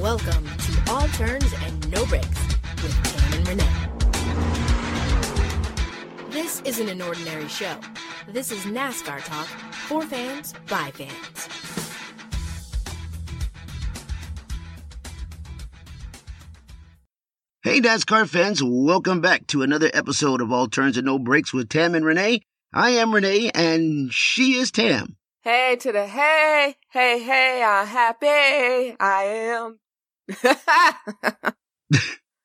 Welcome to All Turns and No Breaks with Tam and Renee. This isn't an ordinary show. This is NASCAR talk for fans by fans. Hey, NASCAR fans, welcome back to another episode of All Turns and No Breaks with Tam and Renee. I am Renee, and she is Tam. Hey to the hey, hey, hey, I'm happy. I am.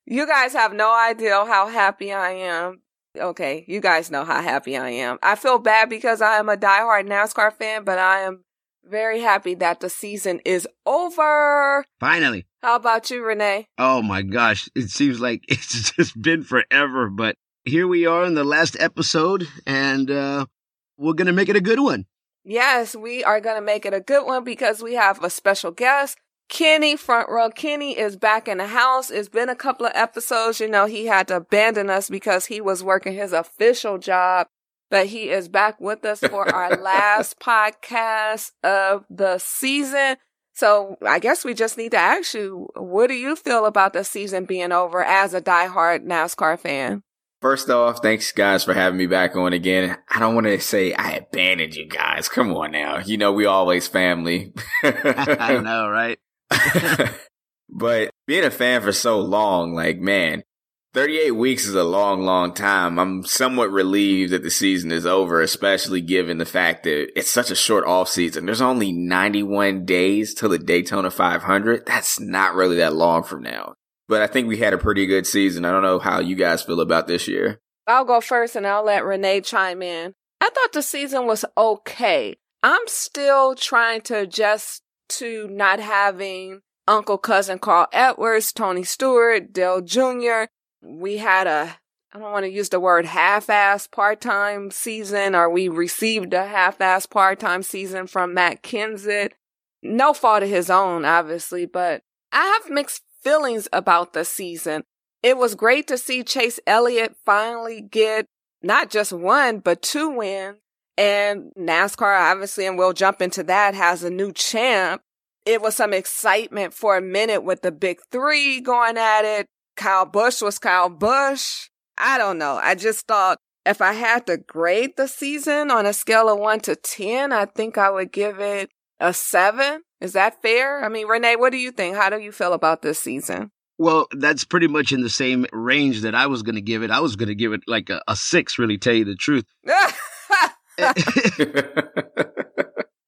you guys have no idea how happy I am. Okay, you guys know how happy I am. I feel bad because I am a diehard NASCAR fan, but I am very happy that the season is over. Finally. How about you, Renee? Oh my gosh, it seems like it's just been forever, but here we are in the last episode, and uh, we're going to make it a good one. Yes, we are going to make it a good one because we have a special guest. Kenny, front row Kenny is back in the house. It's been a couple of episodes. You know, he had to abandon us because he was working his official job, but he is back with us for our last podcast of the season. So I guess we just need to ask you, what do you feel about the season being over as a diehard NASCAR fan? First off, thanks guys for having me back on again. I don't want to say I abandoned you guys. Come on now. You know, we always family. I know, right? but being a fan for so long, like, man, 38 weeks is a long, long time. I'm somewhat relieved that the season is over, especially given the fact that it's such a short off season. There's only 91 days till the Daytona 500. That's not really that long from now. But I think we had a pretty good season. I don't know how you guys feel about this year. I'll go first and I'll let Renee chime in. I thought the season was okay. I'm still trying to adjust to not having Uncle Cousin Carl Edwards, Tony Stewart, Dale Jr. We had a, I don't want to use the word half-ass part-time season, or we received a half-ass part-time season from Matt Kenseth. No fault of his own, obviously, but I have mixed feelings about the season. It was great to see Chase Elliott finally get not just one, but two wins. And NASCAR, obviously, and we'll jump into that, has a new champ. It was some excitement for a minute with the big three going at it. Kyle Busch was Kyle Busch. I don't know. I just thought if I had to grade the season on a scale of one to 10, I think I would give it a seven. Is that fair? I mean, Renee, what do you think? How do you feel about this season? Well, that's pretty much in the same range that I was going to give it. I was going to give it like a, a six, really, tell you the truth.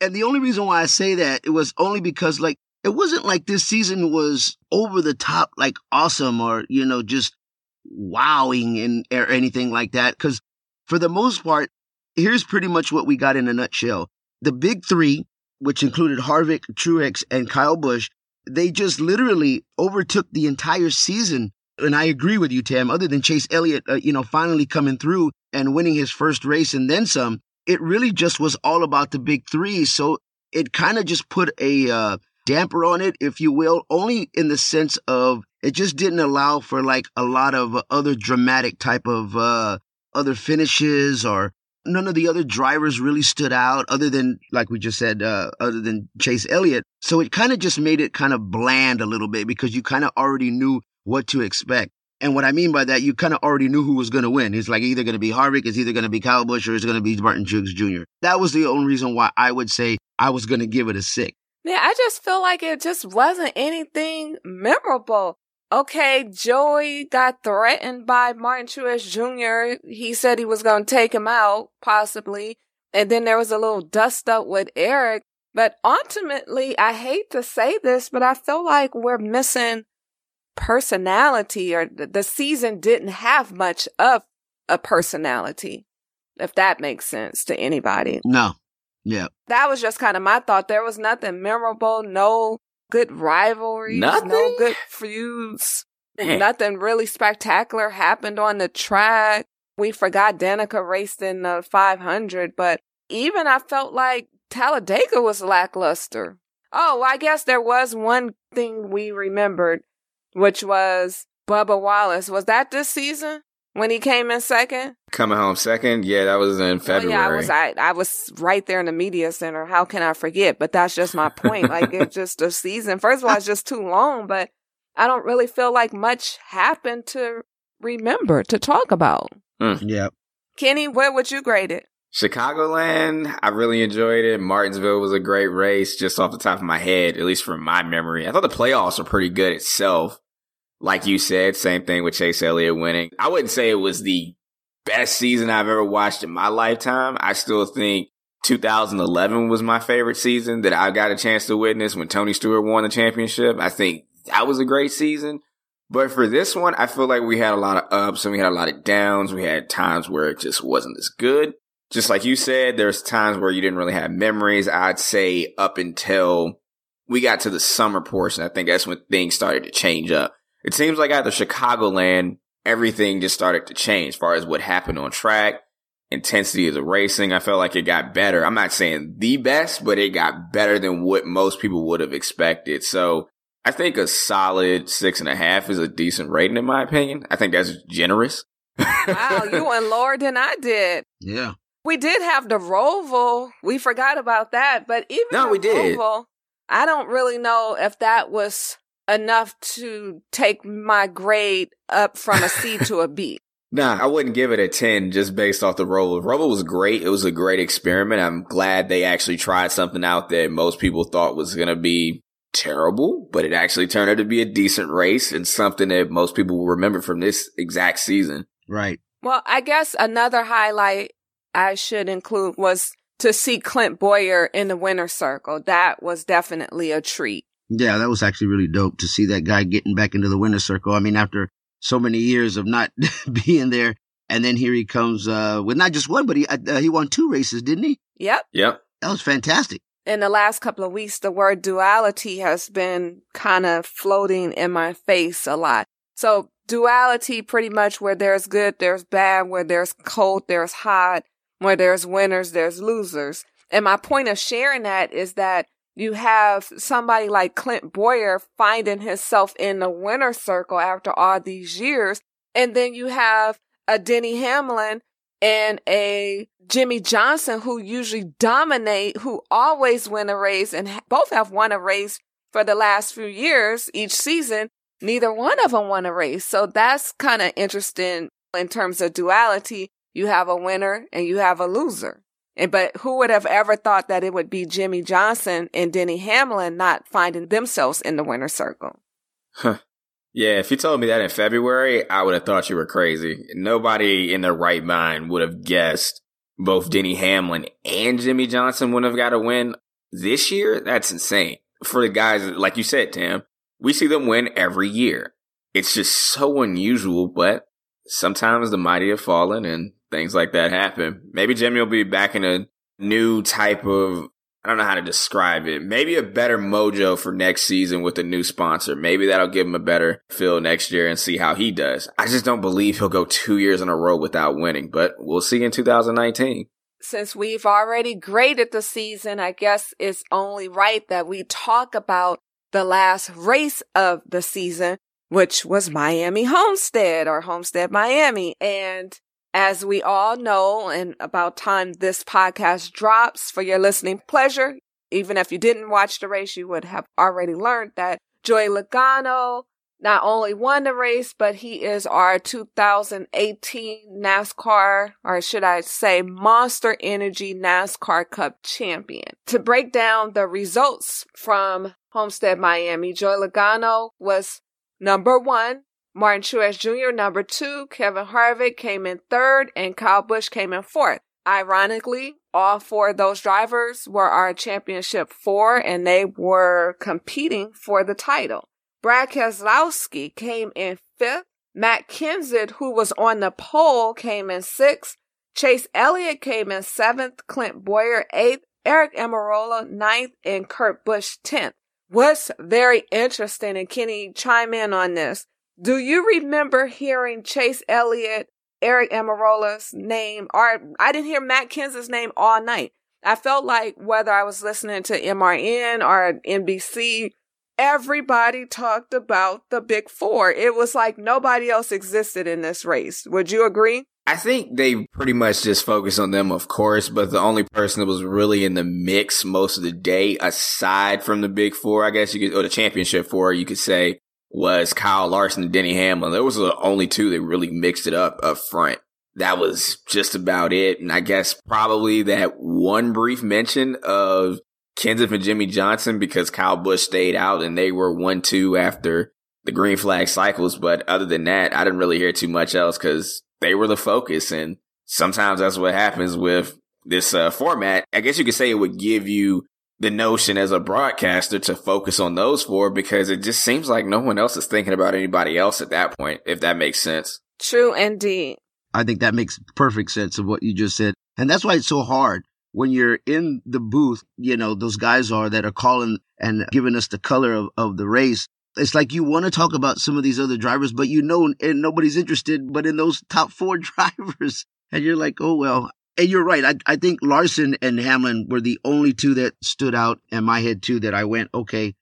and the only reason why I say that it was only because like it wasn't like this season was over the top, like awesome or, you know, just wowing and or anything like that. Cause for the most part, here's pretty much what we got in a nutshell. The big three, which included Harvick, Truex, and Kyle Busch, they just literally overtook the entire season. And I agree with you, Tam, other than Chase Elliott, uh, you know, finally coming through and winning his first race and then some, it really just was all about the big three. So it kind of just put a uh, damper on it, if you will, only in the sense of it just didn't allow for like a lot of other dramatic type of uh, other finishes or none of the other drivers really stood out other than, like we just said, uh, other than Chase Elliott. So it kind of just made it kind of bland a little bit because you kind of already knew what to expect. And what I mean by that, you kind of already knew who was going to win. It's like either going to be Harvick, it's either going to be Kyle Busch, or it's going to be Martin Truex Jr. That was the only reason why I would say I was going to give it a six. Man, I just feel like it just wasn't anything memorable. Okay, Joey got threatened by Martin Truex Jr. He said he was going to take him out, possibly. And then there was a little dust up with Aric. But ultimately, I hate to say this, but I feel like we're missing personality or the season didn't have much of a personality, if that makes sense to anybody. No. Yeah. That was just kind of my thought. There was nothing memorable, no good rivalries, Nothing? no good feuds. Man. Nothing really spectacular happened on the track. We forgot Danica raced in the 500, but even I felt like Talladega was lackluster. Oh, I guess there was one thing we remembered, which was Bubba Wallace. Was that this season? When he came in second? Coming home second? Yeah, that was in February. Well, yeah, I was I, I was right there in the media center. How can I forget? But that's just my point. like it's just a season. First of all, it's just too long, but I don't really feel like much happened to remember to talk about. Mm. Yeah. Kenny, where would you grade it? Chicagoland, I really enjoyed it. Martinsville was a great race, just off the top of my head, at least from my memory. I thought the playoffs were pretty good itself. Like you said, same thing with Chase Elliott winning. I wouldn't say it was the best season I've ever watched in my lifetime. I still think 2011 was my favorite season that I got a chance to witness when Tony Stewart won the championship. I think that was a great season. But for this one, I feel like we had a lot of ups and we had a lot of downs. We had times where it just wasn't as good. Just like you said, there's times where you didn't really have memories. I'd say up until we got to the summer portion, I think that's when things started to change up. It seems like after Chicagoland, everything just started to change as far as what happened on track, intensity of the racing. I felt like it got better. I'm not saying the best, but it got better than what most people would have expected. So I think a solid six and a half is a decent rating in my opinion. I think that's generous. wow, you went lower than I did. Yeah. We did have the Roval. We forgot about that, but even no, we did. I don't really know if that was enough to take my grade up from a C to a B. Nah, I wouldn't give it a 10 just based off the Roval. Roval was great. It was a great experiment. I'm glad they actually tried something out that most people thought was going to be terrible, but it actually turned out to be a decent race and something that most people will remember from this exact season. Right. Well, I guess another highlight I should include was to see Clint Bowyer in the winner's circle. That was definitely a treat. Yeah, that was actually really dope to see that guy getting back into the winner's circle. I mean, after so many years of not being there, and then here he comes uh, with not just one, but he uh, he won two races, didn't he? Yep. Yep. That was fantastic. In the last couple of weeks, the word duality has been kind of floating in my face a lot. So duality, pretty much where there's good, there's bad, where there's cold, there's hot, where there's winners, there's losers. And my point of sharing that is that you have somebody like Clint Bowyer finding himself in the winner circle after all these years. And then you have a Denny Hamlin and a Jimmie Johnson who usually dominate, who always win a race and both have won a race for the last few years each season. Neither one of them won a race. So that's kind of interesting in terms of duality. You have a winner and you have a loser. And, but who would have ever thought that it would be Jimmie Johnson and Denny Hamlin not finding themselves in the winner's circle? Huh. Yeah, if you told me that in February, I would have thought you were crazy. Nobody in their right mind would have guessed both Denny Hamlin and Jimmie Johnson would have got a win this year. That's insane. For the guys, like you said, Tim, we see them win every year. It's just so unusual, but sometimes the mighty have fallen and things like that happen. Maybe Jimmie will be back in a new type of I don't know how to describe it. Maybe a better mojo for next season with a new sponsor. Maybe that'll give him a better feel next year and see how he does. I just don't believe he'll go two years in a row without winning, but we'll see in 2019. Since we've already graded the season, I guess it's only right that we talk about the last race of the season, which was Miami Homestead or Homestead Miami. And as we all know, and about time this podcast drops for your listening pleasure, even if you didn't watch the race, you would have already learned that Joey Logano not only won the race, but he is our 2018 NASCAR, or should I say Monster Energy NASCAR Cup champion. To break down the results from Homestead Miami, Joey Logano was number one Martin Truex Jr. number two, Kevin Harvick came in third, and Kyle Busch came in fourth. Ironically, all four of those drivers were our championship four, and they were competing for the title. Brad Keselowski came in fifth. Matt Kenseth, who was on the pole, came in sixth. Chase Elliott came in seventh. Clint Bowyer eighth. Aric Almirola ninth, and Kurt Busch tenth. What's very interesting, and Kenny chime in on this, do you remember hearing Chase Elliott, Aric Almirola's name, or I didn't hear Matt Kenseth's name all night. I felt like whether I was listening to MRN or NBC, everybody talked about the big four. It was like nobody else existed in this race. Would you agree? I think they pretty much just focused on them, of course, but the only person that was really in the mix most of the day, aside from the big four, I guess you could, or the championship four, you could say, was Kyle Larson and Denny Hamlin. There was the only two that really mixed it up up front. That was just about it. And I guess probably that one brief mention of Kenseth and Jimmie Johnson because Kyle Busch stayed out and they were one two after the green flag cycles. But other than that, I didn't really hear too much else because they were the focus. And sometimes that's what happens with this uh, format. I guess you could say it would give you the notion as a broadcaster to focus on those four because it just seems like no one else is thinking about anybody else at that point, if that makes sense. True indeed. I think that makes perfect sense of what you just said. And that's why it's so hard when you're in the booth, you know, those guys are that are calling and giving us the color of, of the race. It's like you want to talk about some of these other drivers, but you know, and nobody's interested but in those top four drivers. And you're like, oh, well, and you're right. I, I think Larson and Hamlin were the only two that stood out in my head too, that I went, okay,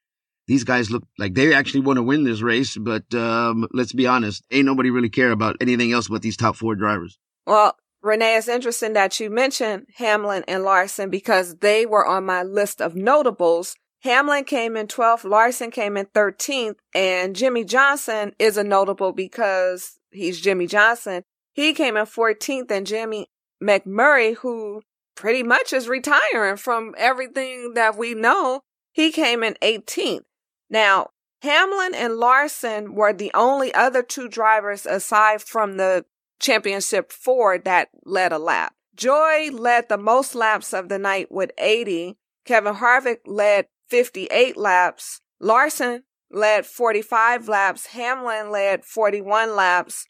these guys look like they actually want to win this race, but um, let's be honest, ain't nobody really care about anything else but these top four drivers. Well, Renee, it's interesting that you mentioned Hamlin and Larson because they were on my list of notables. Hamlin came in 12th, Larson came in 13th, and Jimmie Johnson is a notable because he's Jimmie Johnson. He came in 14th, and Jimmy McMurray, who pretty much is retiring from everything that we know, he came in 18th. Now, Hamlin and Larson were the only other two drivers aside from the championship four that led a lap. Joey led the most laps of the night with 80. Kevin Harvick led 58 laps. Larson led 45 laps. Hamlin led 41 laps.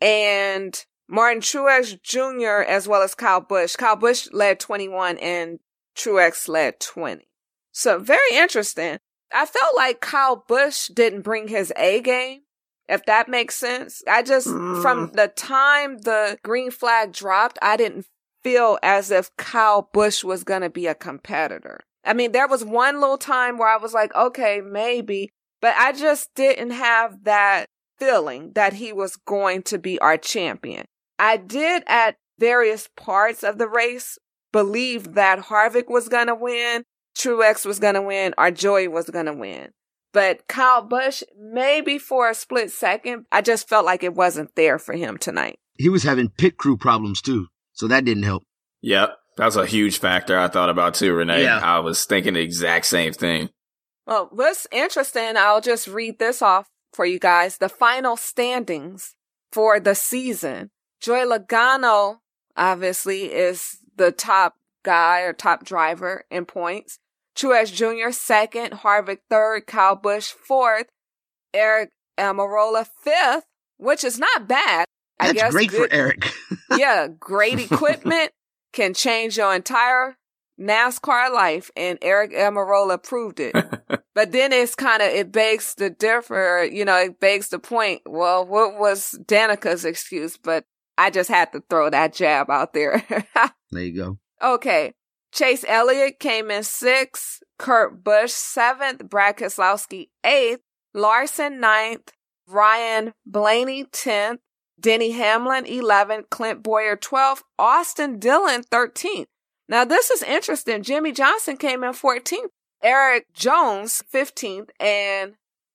And Martin Truex Jr. as well as Kyle Busch. Kyle Busch led 21 and Truex led 20. So very interesting. I felt like Kyle Busch didn't bring his A game if that makes sense. I just, mm. from the time the green flag dropped, I didn't feel as if Kyle Busch was going to be a competitor. I mean, there was one little time where I was like, okay, maybe, but I just didn't have that feeling that he was going to be our champion. I did at various parts of the race believe that Harvick was going to win, Truex was going to win, or Joey was going to win. But Kyle Busch, maybe for a split second, I just felt like it wasn't there for him tonight. He was having pit crew problems too, so that didn't help. Yep. That's a huge factor I thought about too, Renee. Yeah. I was thinking the exact same thing. Well, what's interesting, I'll just read this off for you guys. The final standings for the season. Joey Logano, obviously, is the top guy or top driver in points. Truex Jr. second, Harvick third, Kyle Busch fourth, Aric Almirola fifth, which is not bad. I That's guess great good, for Aric. yeah, great equipment can change your entire NASCAR life, and Aric Almirola proved it. but then it's kind of it begs the differ, you know, it begs the point. Well, what was Danica's excuse? But I just had to throw that jab out there. there you go. Okay, Chase Elliott came in sixth, Kurt Busch seventh, Brad Keselowski eighth, Larson ninth, Ryan Blaney tenth, Denny Hamlin 11th, Clint Bowyer 12th, Austin Dillon 13th. Now this is interesting. Jimmie Johnson came in 14th, Erik Jones 15th, and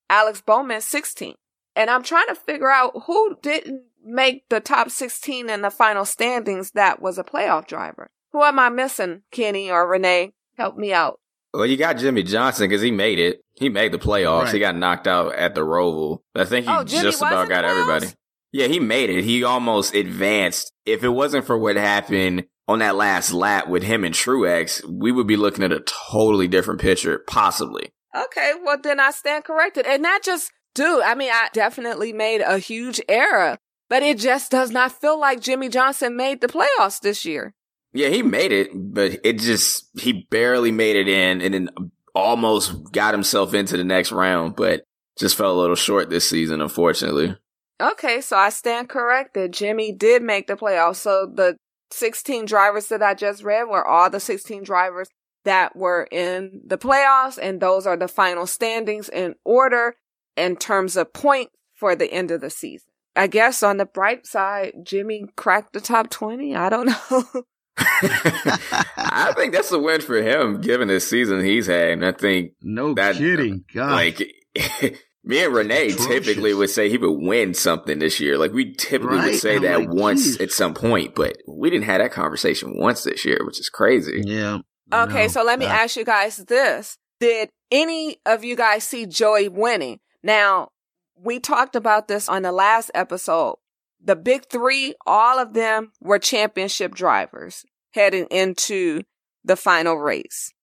Alex Bowman 16th. And I'm trying to figure out who didn't make the top 16 in the final standings that was a playoff driver. Who am I missing, Kenny or Renee? Help me out. Well, you got Jimmie Johnson because he made it. He made the playoffs. Right. He got knocked out at the Roval. I think he oh, just about got everybody. Yeah, he made it. He almost advanced. If it wasn't for what happened on that last lap with him and Truex, we would be looking at a totally different picture, possibly. Okay, well then I stand corrected. And not just dude, I mean I definitely made a huge error, but it just does not feel like Jimmie Johnson made the playoffs this year. Yeah, he made it, but it just, he barely made it in and then almost got himself into the next round, but just fell a little short this season, unfortunately. Okay, so I stand corrected. Jimmie did make the playoffs. So the 16 drivers that I just read were all the 16 drivers that were in the playoffs, and those are the final standings in order in terms of points for the end of the season. I guess on the bright side, Jimmie cracked the top 20. I don't know. I think that's a win for him, given the season he's had. And I think no that, kidding. God. Like me and Renee Atrocious. typically would say he would win something this year. Like we typically Right? would say I'm that like, once geez. at some point, but we didn't have that conversation once this year, which is crazy. Yeah. Okay, No, so let me God. ask you guys this. Did any of you guys see Joey winning? Now, we talked about this on the last episode. The big three, all of them were championship drivers heading into the final race.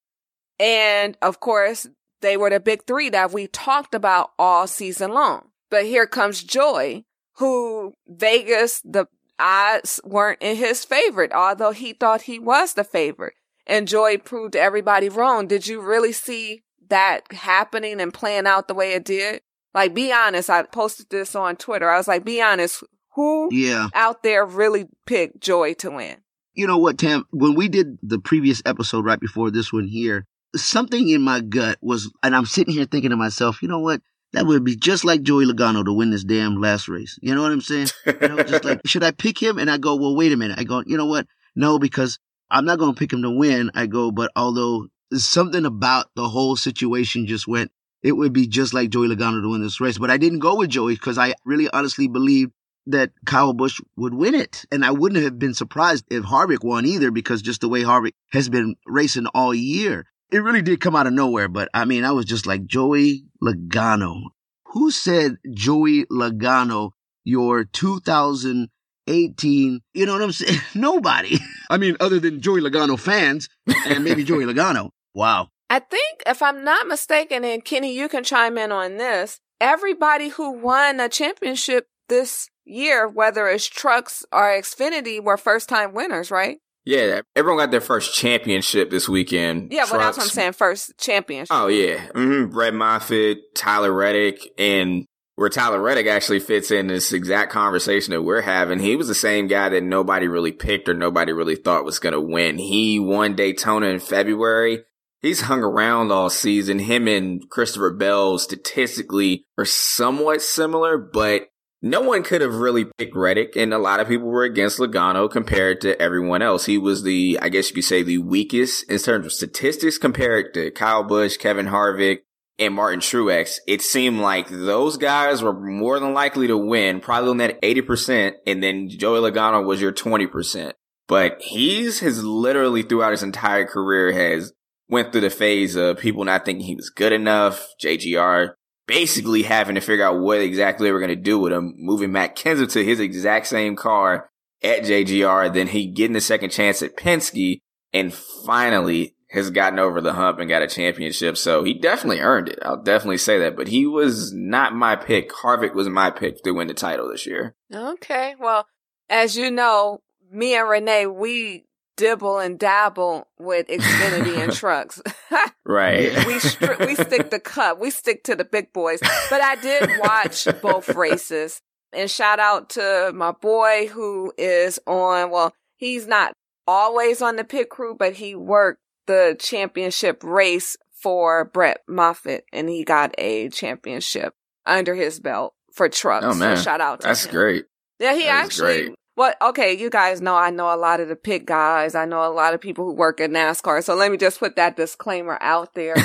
And of course, they were the big three that we talked about all season long. But here comes Joey, who Vegas, the odds weren't in his favorite, although he thought he was the favorite and Joey proved everybody wrong. Did you really see that happening and playing out the way it did? Like, be honest. I posted this on Twitter. I was like, be honest. Who Yeah. out there really picked Joey to win? You know what, Tam? When we did the previous episode right before this one here, something in my gut was, and I'm sitting here thinking to myself, you know what? That would be just like Joey Logano to win this damn last race. You know what I'm saying? You know, just like, should I pick him? And I go, well, wait a minute. I go, you know what? No, because I'm not going to pick him to win. I go, but although something about the whole situation just went, it would be just like Joey Logano to win this race. But I didn't go with Joey because I really honestly believed that Kyle Busch would win it. And I wouldn't have been surprised if Harvick won either because just the way Harvick has been racing all year. It really did come out of nowhere, but I mean, I was just like, Joey Logano. Who said Joey Logano, your 2018, you know what I'm saying? Nobody. I mean, other than Joey Logano fans and maybe Joey Logano. Wow. I think, if I'm not mistaken, and Kenny, you can chime in on this, everybody who won a championship this year, whether it's trucks or Xfinity, were first time winners, right? Yeah, everyone got their first championship this weekend. Yeah, well, that's what I'm saying. First championship. Oh yeah, mm-hmm. Brett Moffitt, Tyler Reddick, and where Tyler Reddick actually fits in this exact conversation that we're having. He was the same guy that nobody really picked or nobody really thought was going to win. He won Daytona in February. He's hung around all season. Him and Christopher Bell statistically are somewhat similar, but no one could have really picked Reddick, and a lot of people were against Logano compared to everyone else. He was the, I guess you could say, the weakest in terms of statistics compared to Kyle Busch, Kevin Harvick, and Martin Truex. It seemed like those guys were more than likely to win, probably on that 80%, and then Joey Logano was your 20%. But he's has literally throughout his entire career has went through the phase of people not thinking he was good enough, JGR basically having to figure out what exactly they were going to do with him, moving Matt Kenseth to his exact same car at JGR, then he getting a second chance at Penske, and finally has gotten over the hump and got a championship. So he definitely earned it. I'll definitely say that. But he was not my pick. Harvick was my pick to win the title this year. Okay. Well, as you know, me and Renee, we dibble and dabble with Xfinity and trucks. Right. We stri- we stick the cup. We stick to the big boys. But I did watch both races. And shout out to my boy who is on, well, he's not always on the pit crew, but he worked the championship race for Brett Moffitt and he got a championship under his belt for trucks. Oh, man. So shout out to That's him. great. Yeah, he That actually. Great. Well, okay, you guys know I know a lot of the pit guys. I know a lot of people who work at NASCAR. So let me just put that disclaimer out there.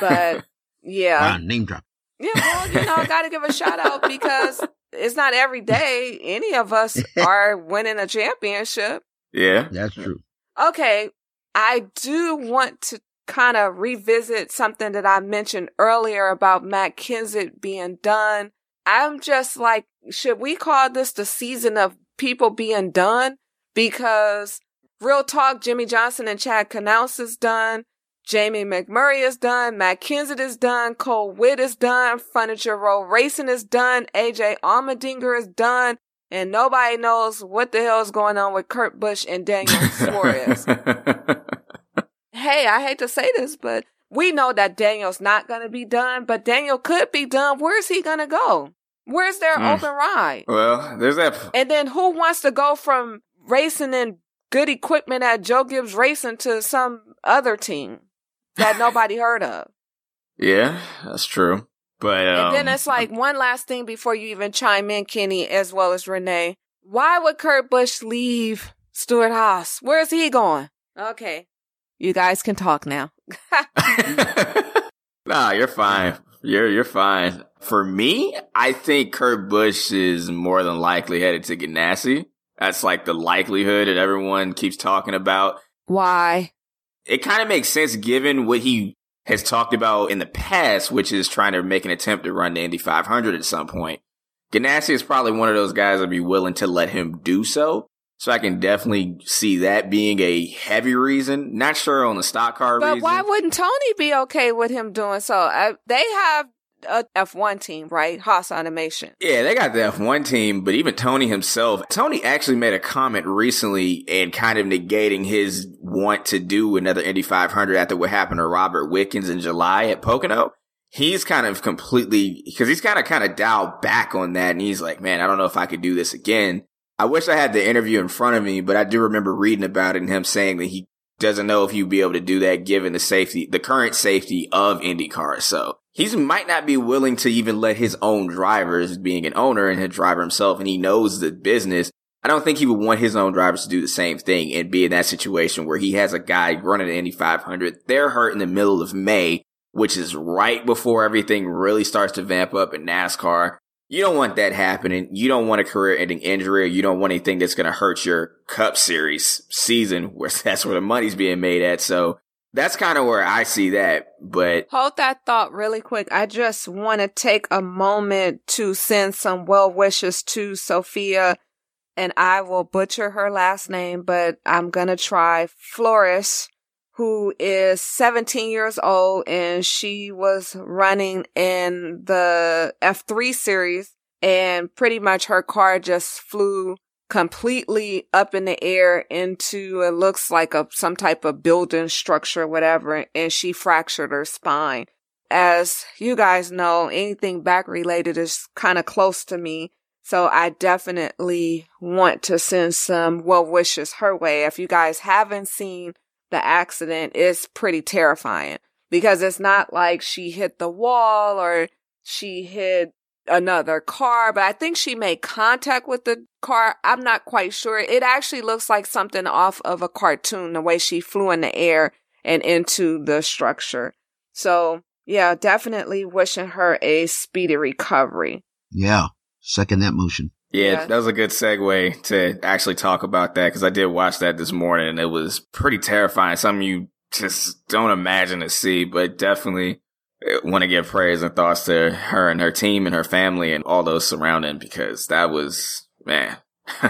But yeah, Wow, name drop. yeah, well, you know, I got to give a shout out because it's not every day any of us are winning a championship. yeah. That's true. Okay, I do want to kind of revisit something that I mentioned earlier about Matt Kenseth being done. I'm just like, should we call this the season of people being done? Because real talk, Jimmie Johnson and Chad Knaus is done. Jamie McMurray is done. Matt Kenseth is done. Cole Whitt is done. Furniture Row Racing is done. AJ Allmendinger is done. And nobody knows what the hell is going on with Kurt Busch and Daniel Suarez. hey, I hate to say this, but we know that Daniel's not going to be done, but Daniel could be done. Where's he going to go? Where's their Mm. open ride? well, there's that. And then who wants to go from racing in good equipment at Joe Gibbs Racing to some other team? that nobody heard of. Yeah, that's true. But um, and then it's like one last thing before you even chime in, Kenny, as well as Renee. Why would Kurt Busch leave Stewart Haas? Where's he going? Okay, you guys can talk now. nah, you're fine. You're you're fine. For me, I think Kurt Busch is more than likely headed to Ganassi. That's like the likelihood that everyone keeps talking about. Why? It kind of makes sense given what he has talked about in the past, which is trying to make an attempt to run the Indy 500 at some point. Ganassi is probably one of those guys that'd be willing to let him do so. So I can definitely see that being a heavy reason. Not sure on the stock car but reason. why wouldn't Tony be okay with him doing so? Uh, they have a F1 team, right? Haas Automation. Yeah, they got the F1 team, but even Tony himself, Tony actually made a comment recently and kind of negating his want to do another Indy 500 after what happened to Robert Wickens in July at Pocono. He's kind of completely, because he's kind of kind of dialed back on that and he's like, man, I don't know if I could do this again. I wish I had the interview in front of me, but I do remember reading about it and him saying that he doesn't know if he'd be able to do that given the safety, the current safety of IndyCar. So he might not be willing to even let his own drivers, being an owner and a driver himself, and he knows the business. I don't think he would want his own drivers to do the same thing and be in that situation where he has a guy running an Indy 500. They're hurt in the middle of May, which is right before everything really starts to vamp up in NASCAR. You don't want that happening. You don't want a career ending injury or you don't want anything that's going to hurt your cup series season where that's where the money's being made at. So that's kind of where I see that. But hold that thought really quick. I just want to take a moment to send some well wishes to Sophia and I will butcher her last name, but I'm going to try Flores who is 17 years old and she was running in the F3 series and pretty much her car just flew completely up in the air into it looks like a some type of building structure whatever and she fractured her spine. As you guys know anything back related is kind of close to me so i definitely want to send some well wishes her way. If you guys haven't seen the accident is pretty terrifying because it's not like she hit the wall or she hit another car, but I think she made contact with the car. I'm not quite sure. It actually looks like something off of a cartoon, the way she flew in the air and into the structure. So yeah, definitely wishing her a speedy recovery. Yeah. Second that motion. Yeah, yeah, that was a good segue to actually talk about that because I did watch that this morning and it was pretty terrifying. Something you just don't imagine to see, but definitely uh, want to give praise and thoughts to her and her team and her family and all those surrounding because that was, man,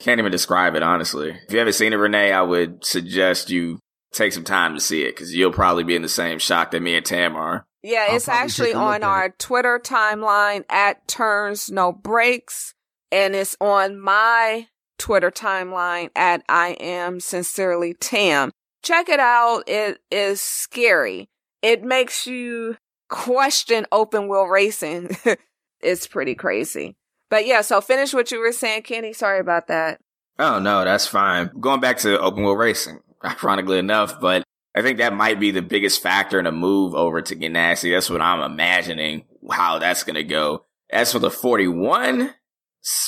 can't even describe it, honestly. If you haven't seen it, Renee, I would suggest you take some time to see it because you'll probably be in the same shock that me and Tam are. Yeah, it's actually take a look on our it. Twitter timeline at turns no breaks and it's on my Twitter timeline at I am sincerely Tam. Check it out. It is scary. It makes you question open wheel racing. it's pretty crazy. But yeah, so finish what you were saying, Kenny. Sorry about that. Oh no, that's fine. Going back to open wheel racing, ironically enough, but I think that might be the biggest factor in a move over to Ganassi. That's what I'm imagining how that's going to go. As for the 41,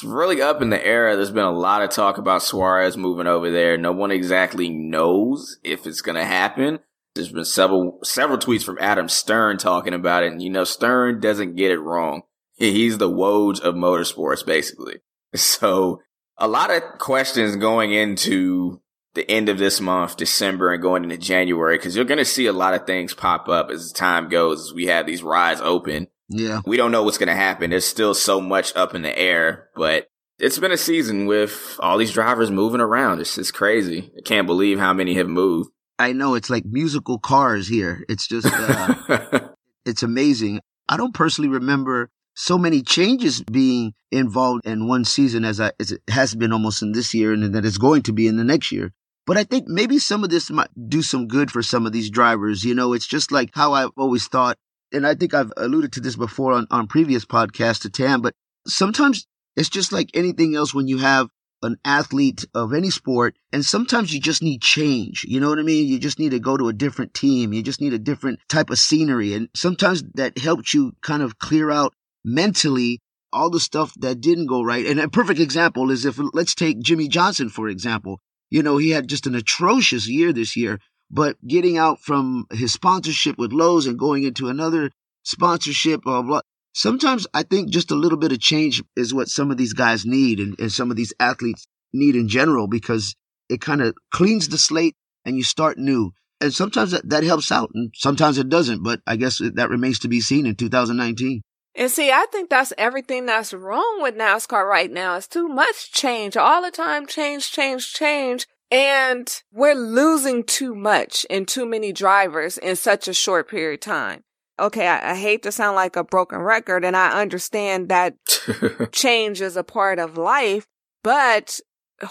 really up in the air. There's been a lot of talk about Suarez moving over there. No one exactly knows if it's going to happen. There's been several several tweets from Adam Stern talking about it, and you know Stern doesn't get it wrong. He's the Woj of motorsports, basically. So a lot of questions going into the end of this month, December, and going into January, because you're going to see a lot of things pop up as time goes. As we have these rides open. Yeah. We don't know what's going to happen. There's still so much up in the air, but it's been a season with all these drivers moving around. It's just crazy. I can't believe how many have moved. I know it's like musical cars here. It's just, uh, it's amazing. I don't personally remember so many changes being involved in one season as, I, as it has been almost in this year and that it's going to be in the next year. But I think maybe some of this might do some good for some of these drivers. You know, it's just like how I've always thought, and I think I've alluded to this before on, on previous podcasts to Tam, but sometimes it's just like anything else when you have an athlete of any sport. And sometimes you just need change. You know what I mean? You just need to go to a different team. You just need a different type of scenery. And sometimes that helps you kind of clear out mentally all the stuff that didn't go right. And a perfect example is if let's take Jimmie Johnson, for example. You know, he had just an atrocious year this year, but getting out from his sponsorship with Lowe's and going into another sponsorship, blah, blah. Sometimes I think just a little bit of change is what some of these guys need and, and some of these athletes need in general because it kind of cleans the slate and you start new. And sometimes that, that helps out and sometimes it doesn't, but I guess that remains to be seen in 2019. And see, I think that's everything that's wrong with NASCAR right now. It's too much change all the time. Change, change, change. And we're losing too much and too many drivers in such a short period of time. Okay, I, I hate to sound like a broken record and I understand that change is a part of life, but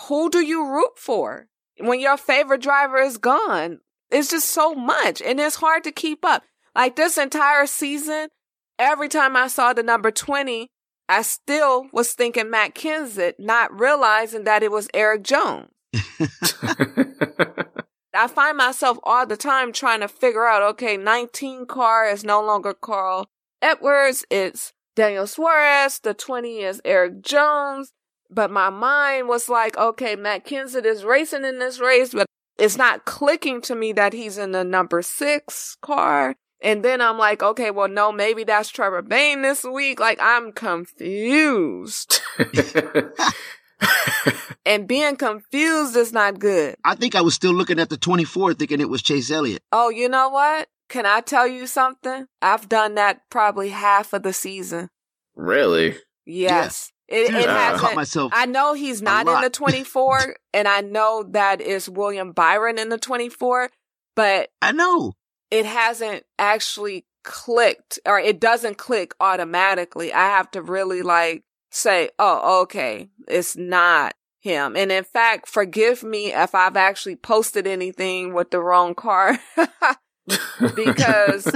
who do you root for when your favorite driver is gone? It's just so much and it's hard to keep up. Like this entire season, every time I saw the number 20, I still was thinking Matt Kenseth, not realizing that it was Erik Jones. I find myself all the time trying to figure out, okay, 19 car is no longer Carl Edwards, it's Daniel Suarez, the 20 is Erik Jones. But my mind was like, okay, Matt Kenseth is racing in this race, but it's not clicking to me that he's in the number six car. And then I'm like, okay, well, no, maybe that's Trevor Bayne this week. Like, I'm confused. and being confused is not good. I think I was still looking at the 24 thinking it was Chase Elliott. Oh, you know what? Can I tell you something? I've done that probably half of the season. Really? Yes. It, Dude, it I caught myself. I know he's not in the 24, and I know that is William Byron in the 24, but I know it hasn't actually clicked or it doesn't click automatically. I have to really like say, oh, okay, it's not him. And in fact, forgive me if I've actually posted anything with the wrong car because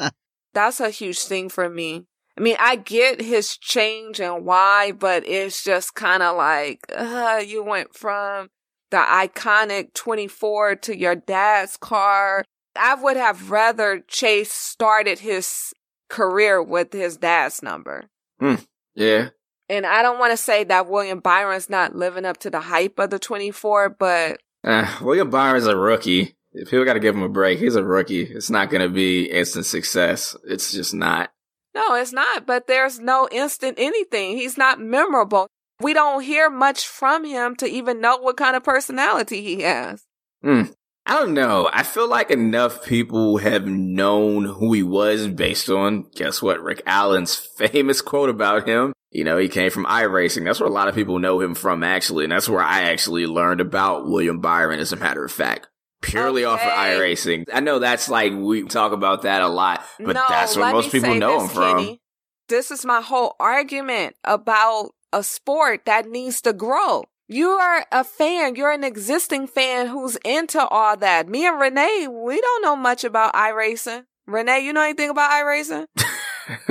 that's a huge thing for me. I mean, I get his change and why, but it's just kind of like, uh, you went from the iconic 24 to your dad's car I would have rather Chase started his career with his dad's number. Mm, yeah. And I don't want to say that William Byron's not living up to the hype of the 24, but. Uh, William Byron's a rookie. People got to give him a break. He's a rookie. It's not going to be instant success. It's just not. No, it's not. But there's no instant anything. He's not memorable. We don't hear much from him to even know what kind of personality he has. Hmm. I don't know. I feel like enough people have known who he was based on, guess what, Rick Allen's famous quote about him. You know, he came from iRacing. That's where a lot of people know him from, actually. And that's where I actually learned about William Byron, as a matter of fact. Purely okay. off of iRacing. I know that's like, we talk about that a lot, but no, that's where most people know this, him from. Kenny. This is my whole argument about a sport that needs to grow. You are a fan. You're an existing fan who's into all that. Me and Renee, we don't know much about iRacing. Renee, you know anything about iRacing?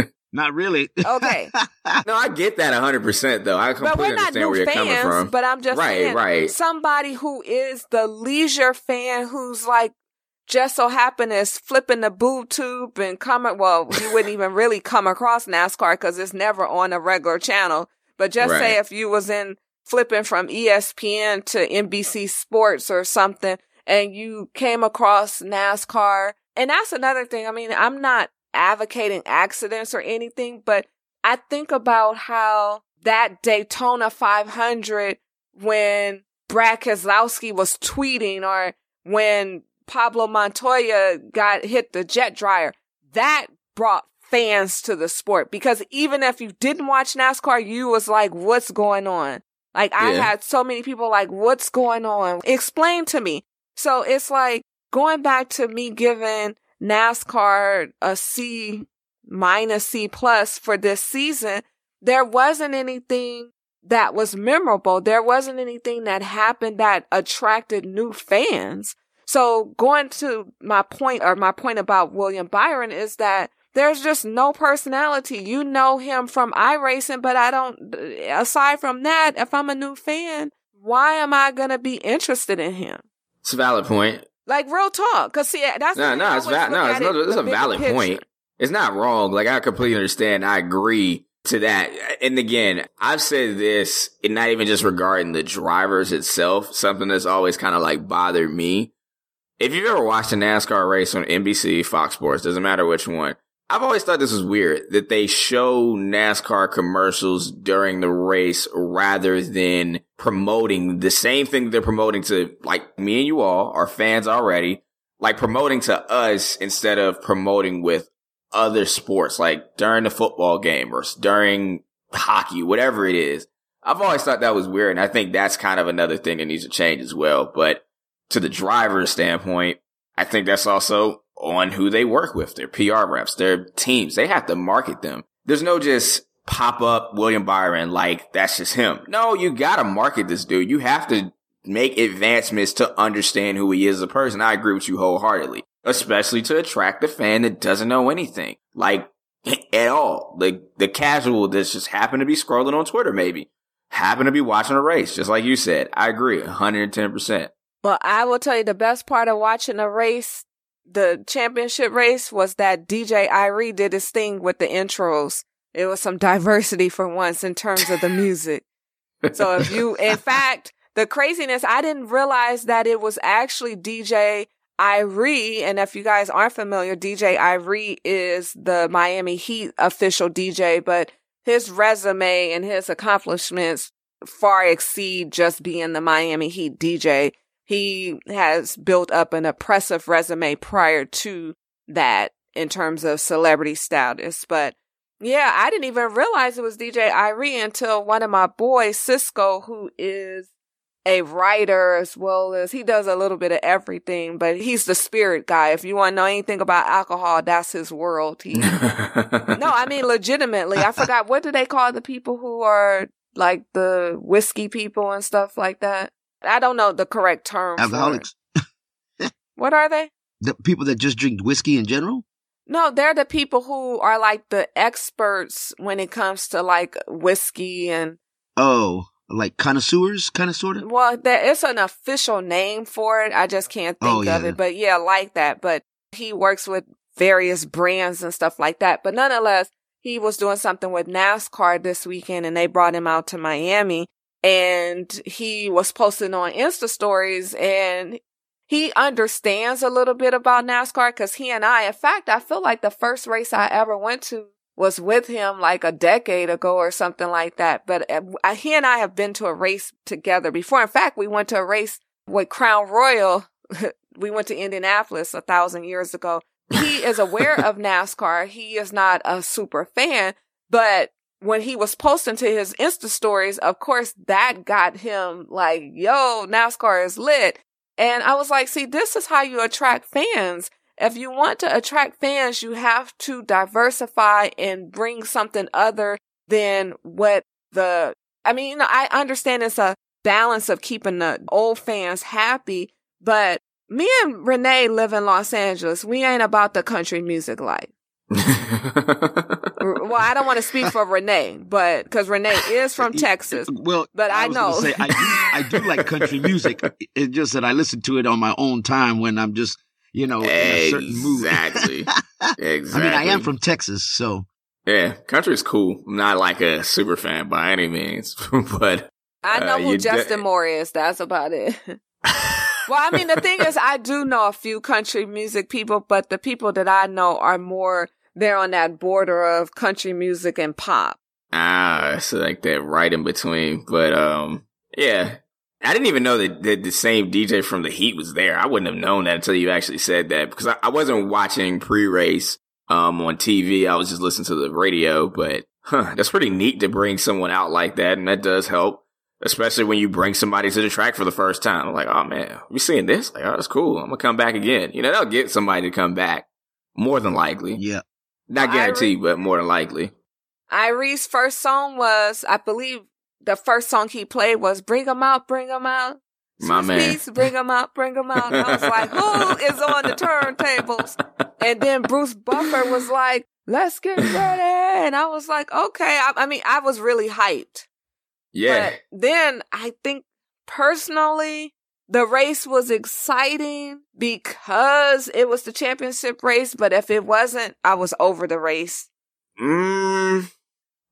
Not really. Okay. no, I get that 100% though. I completely understand where you're fans, coming from. But I'm just right, saying, right. somebody who is the leisure fan who's like just so happened is flipping the boob tube and coming, well, you wouldn't even really come across NASCAR because it's never on a regular channel. But just right. say if you was in flipping from ESPN to NBC Sports or something and you came across NASCAR. And that's another thing. I mean, I'm not advocating accidents or anything, but I think about how that Daytona 500 when Brad Keselowski was tweeting or when Pablo Montoya got hit the jet dryer, that brought fans to the sport because even if you didn't watch NASCAR, you was like, what's going on? Like I yeah. had so many people like, what's going on? Explain to me. So it's like going back to me giving NASCAR a C minus C plus for this season. There wasn't anything that was memorable. There wasn't anything that happened that attracted new fans. So going to my point or my point about William Byron is that there's just no personality. You know him from iRacing, but I don't, aside from that, if I'm a new fan, why am I gonna be interested in him? It's a valid point. Like real talk, cause see, eh, that's no, no, it's no, it's, not, it's a valid picture. point. It's not wrong. Like I completely understand. I agree to that. And again, I've said this, and not even just regarding the drivers itself. Something that's always kind of like bothered me. If you've ever watched a NASCAR race on NBC, Fox Sports, doesn't matter which one. I've always thought this was weird that they show NASCAR commercials during the race rather than promoting the same thing they're promoting to like me and you all are fans already, like promoting to us instead of promoting with other sports, like during the football game or during hockey, whatever it is. I've always thought that was weird. And I think that's kind of another thing that needs to change as well. But to the driver's standpoint, I think that's also on who they work with, their PR reps, their teams. They have to market them. There's no just pop up William Byron like that's just him. No, you gotta market this dude. You have to make advancements to understand who he is as a person. I agree with you wholeheartedly, especially to attract the fan that doesn't know anything, like at all. Like the casual that's just happened to be scrolling on Twitter, maybe happen to be watching a race, just like you said. I agree, 110. percent But I will tell you the best part of watching a race the championship race was that DJ Irie did his thing with the intros. It was some diversity for once in terms of the music. so if you, in fact, the craziness, I didn't realize that it was actually DJ Irie. And if you guys aren't familiar, DJ Irie is the Miami Heat official DJ, but his resume and his accomplishments far exceed just being the Miami Heat DJ he has built up an oppressive resume prior to that in terms of celebrity status. But yeah, I didn't even realize it was DJ Irie until one of my boys, Cisco, who is a writer as well as he does a little bit of everything, but he's the spirit guy. If you want to know anything about alcohol, that's his world. He, no, I mean, legitimately, I forgot what do they call the people who are like the whiskey people and stuff like that? I don't know the correct term. Alcoholics. what are they? The people that just drink whiskey in general? No, they're the people who are like the experts when it comes to like whiskey and. Oh, like connoisseurs, kind of, sort of. Well, there is an official name for it. I just can't oh, think oh, yeah. of it, but yeah, like that. But he works with various brands and stuff like that. But nonetheless, he was doing something with NASCAR this weekend, and they brought him out to Miami and he was posting on Insta stories and he understands a little bit about NASCAR because he and I, in fact, I feel like the first race I ever went to was with him like a decade ago or something like that. But uh, he and I have been to a race together before. In fact, we went to a race with Crown Royal. we went to Indianapolis a thousand years ago. He is aware of NASCAR. He is not a super fan, but when he was posting to his Insta stories, of course, that got him like, yo, NASCAR is lit. And I was like, see, this is how you attract fans. If you want to attract fans, you have to diversify and bring something other than what the, I mean, you know, I understand it's a balance of keeping the old fans happy, but me and Renee live in Los Angeles. We ain't about the country music life well, I don't want to speak for Renee, but because Renee is from Texas. Well, but I, I know. Say, I, do, I do like country music. It's just that I listen to it on my own time when I'm just, you know, exactly. in a certain mood. Exactly. exactly. I mean, I am from Texas, so. Yeah, country is cool. I'm not like a super fan by any means, but. I know uh, who Justin d- Moore is. That's about it. well, I mean, the thing is, I do know a few country music people, but the people that I know are more they're on that border of country music and pop. Ah, so like that right in between. But um, yeah, I didn't even know that, that the same DJ from the Heat was there. I wouldn't have known that until you actually said that because I, I wasn't watching pre-race um on TV. I was just listening to the radio. But huh, that's pretty neat to bring someone out like that, and that does help. Especially when you bring somebody to the track for the first time. I'm like, oh man, we seeing this? Like, oh, that's cool. I'm gonna come back again. You know, they'll get somebody to come back. More than likely. Yeah. Not guaranteed, Irie, but more than likely. Irie's first song was, I believe, the first song he played was "Bring 'Em Out, Bring 'Em Out." My man, bring 'em out, bring 'em out. And I was like, who is on the turntables? And then Bruce Buffer was like, let's get ready. And I was like, okay. I, I mean, I was really hyped. Yeah. But then I think personally, the race was exciting because it was the championship race, but if it wasn't, I was over the race. Mm,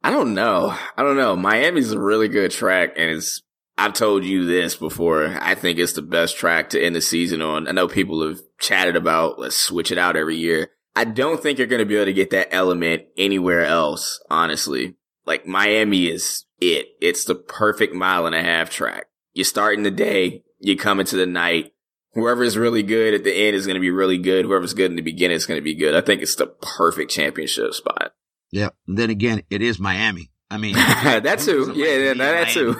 I don't know. I don't know. Miami's a really good track and it's I've told you this before. I think it's the best track to end the season on. I know people have chatted about let's switch it out every year. I don't think you're going to be able to get that element anywhere else, honestly. Like Miami is it. It's the perfect mile and a half track. You start in the day, you come into the night. Whoever is really good at the end is going to be really good. Whoever's good in the beginning is going to be good. I think it's the perfect championship spot. Yeah. And then again, it is Miami. I mean, that too. Yeah, yeah, that too.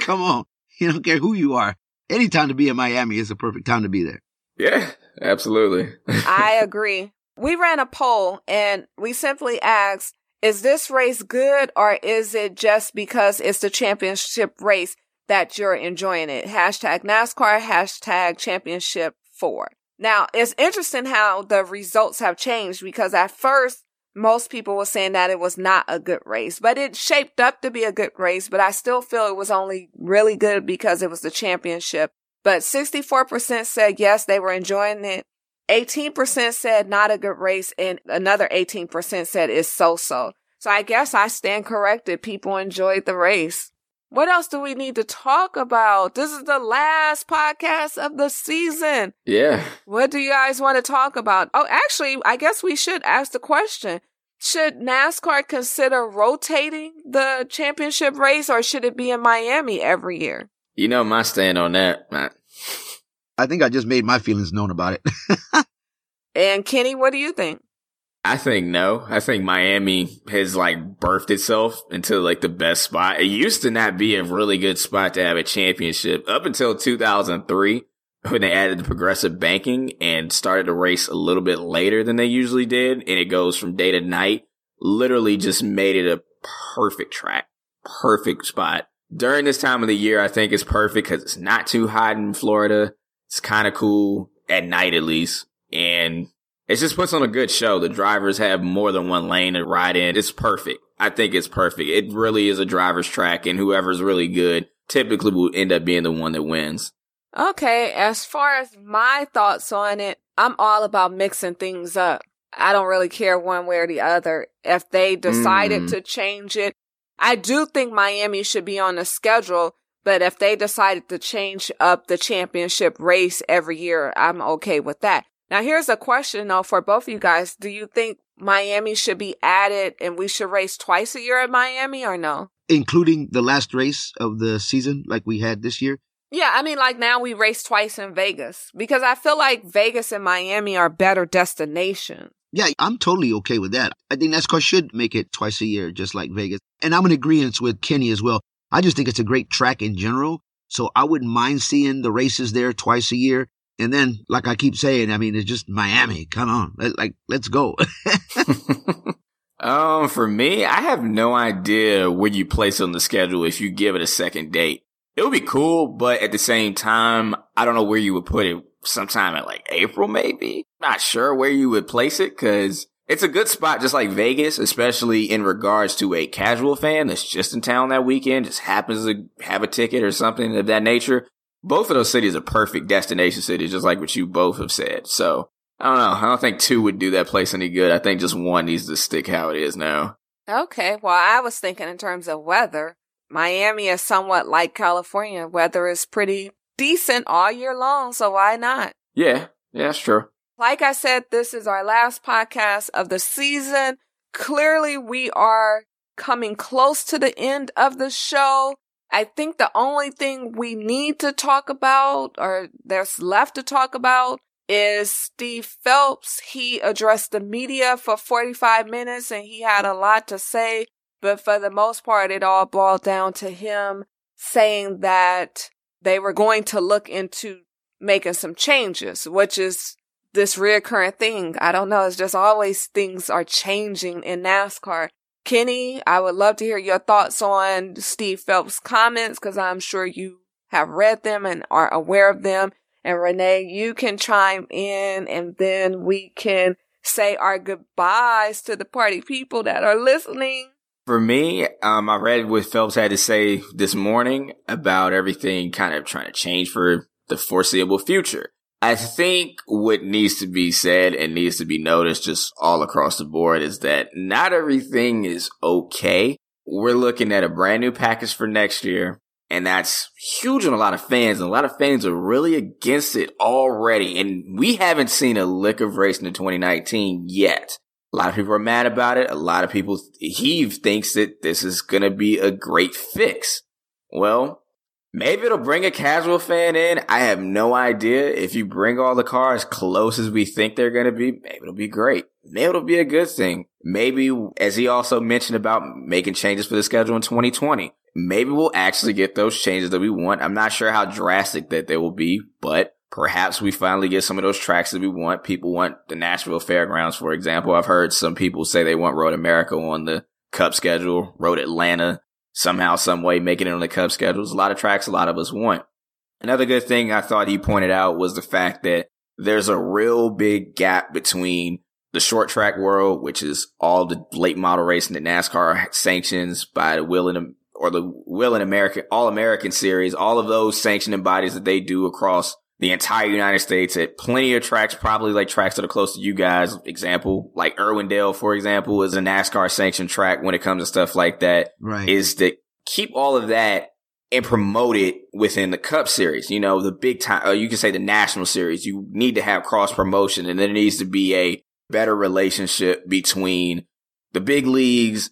Come on. You don't care who you are. Any time to be in Miami is the perfect time to be there. Yeah, absolutely. I agree. We ran a poll and we simply asked, is this race good or is it just because it's the championship race that you're enjoying it? Hashtag NASCAR, hashtag championship four. Now, it's interesting how the results have changed because at first most people were saying that it was not a good race, but it shaped up to be a good race. But I still feel it was only really good because it was the championship. But 64% said yes, they were enjoying it. 18% said not a good race and another 18% said it's so-so. So I guess I stand corrected. People enjoyed the race. What else do we need to talk about? This is the last podcast of the season. Yeah. What do you guys want to talk about? Oh, actually, I guess we should ask the question. Should NASCAR consider rotating the championship race or should it be in Miami every year? You know my stand on that, Matt. I think I just made my feelings known about it. and Kenny, what do you think? I think no. I think Miami has like birthed itself into like the best spot. It used to not be a really good spot to have a championship up until 2003 when they added the progressive banking and started the race a little bit later than they usually did. And it goes from day to night, literally just made it a perfect track, perfect spot. During this time of the year, I think it's perfect because it's not too hot in Florida. It's kind of cool at night, at least. And it just puts on a good show. The drivers have more than one lane to ride in. It's perfect. I think it's perfect. It really is a driver's track, and whoever's really good typically will end up being the one that wins. Okay, as far as my thoughts on it, I'm all about mixing things up. I don't really care one way or the other. If they decided mm. to change it, I do think Miami should be on the schedule, but if they decided to change up the championship race every year, I'm okay with that. Now, here's a question though for both of you guys. Do you think Miami should be added and we should race twice a year at Miami or no? Including the last race of the season like we had this year? Yeah, I mean, like now we race twice in Vegas because I feel like Vegas and Miami are better destinations. Yeah, I'm totally okay with that. I think NASCAR should make it twice a year, just like Vegas. And I'm in agreement with Kenny as well. I just think it's a great track in general. So I wouldn't mind seeing the races there twice a year. And then, like I keep saying, I mean, it's just Miami. Come on, Let, like let's go. um, for me, I have no idea where you place on the schedule if you give it a second date. It would be cool, but at the same time, I don't know where you would put it. Sometime at like April, maybe. Not sure where you would place it because it's a good spot, just like Vegas, especially in regards to a casual fan that's just in town that weekend, just happens to have a ticket or something of that nature both of those cities are perfect destination cities, just like what you both have said. So I don't know. I don't think two would do that place any good. I think just one needs to stick how it is now. Okay. Well, I was thinking in terms of weather. Miami is somewhat like California. Weather is pretty decent all year long, so why not? Yeah, yeah, that's true. Like I said, this is our last podcast of the season. Clearly, we are coming close to the end of the show. I think the only thing we need to talk about or there's left to talk about is Steve Phelps. He addressed the media for 45 minutes and he had a lot to say, but for the most part, it all boiled down to him saying that they were going to look into making some changes, which is this reoccurring thing. I don't know. It's just always things are changing in NASCAR. Kenny, I would love to hear your thoughts on Steve Phelps' comments because I'm sure you have read them and are aware of them. And Renee, you can chime in and then we can say our goodbyes to the party people that are listening. For me, um, I read what Phelps had to say this morning about everything kind of trying to change for the foreseeable future. I think what needs to be said and needs to be noticed just all across the board is that not everything is okay. We're looking at a brand new package for next year. And that's huge on a lot of fans. And a lot of fans are really against it already. And we haven't seen a lick of racing in 2019 yet. A lot of people are mad about it. A lot of people, he thinks that this is going to be a great fix. Well, maybe it'll bring a casual fan in. I have no idea. If you bring all the cars close as we think they're going to be, maybe it'll be great. Maybe it'll be a good thing. Maybe, as he also mentioned about making changes for the schedule in 2020, maybe we'll actually get those changes that we want. I'm not sure how drastic that they will be, but perhaps we finally get some of those tracks that we want. People want the Nashville Fairgrounds, for example. I've heard some people say they want Road America on the Cup schedule, Road Atlanta, somehow, some way making it on the Cup schedules. A lot of tracks a lot of us want. Another good thing I thought he pointed out was the fact that there's a real big gap between the short track world, which is all the late model racing that NASCAR sanctions by the Whelen or the Whelen American All American Series, all of those sanctioning bodies that they do across the entire United States at plenty of tracks, probably like tracks that are close to you guys. Example, like Irwindale, for example, is a NASCAR sanctioned track when it comes to stuff like that. Right. Is to keep all of that and promote it within the Cup Series. You know, the big time, uh, you can say the National Series. You need to have cross promotion, and there needs to be a better relationship between the big leagues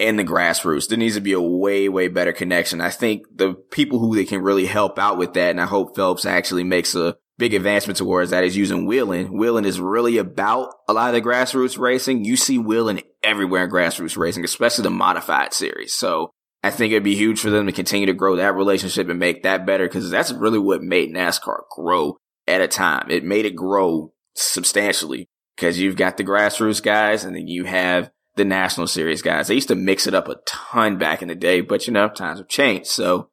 and the grassroots. There needs to be a way, way better connection. I think the people who they can really help out with that, and I hope Phelps actually makes a big advancement towards that is using Whelen. Whelen is really about a lot of the grassroots racing. You see Whelen everywhere in grassroots racing, especially the modified series. So I think it'd be huge for them to continue to grow that relationship and make that better because that's really what made NASCAR grow at a time. It made it grow substantially because you've got the grassroots guys and then you have the national series guys. They used to mix it up a ton back in the day, but you know, times have changed. So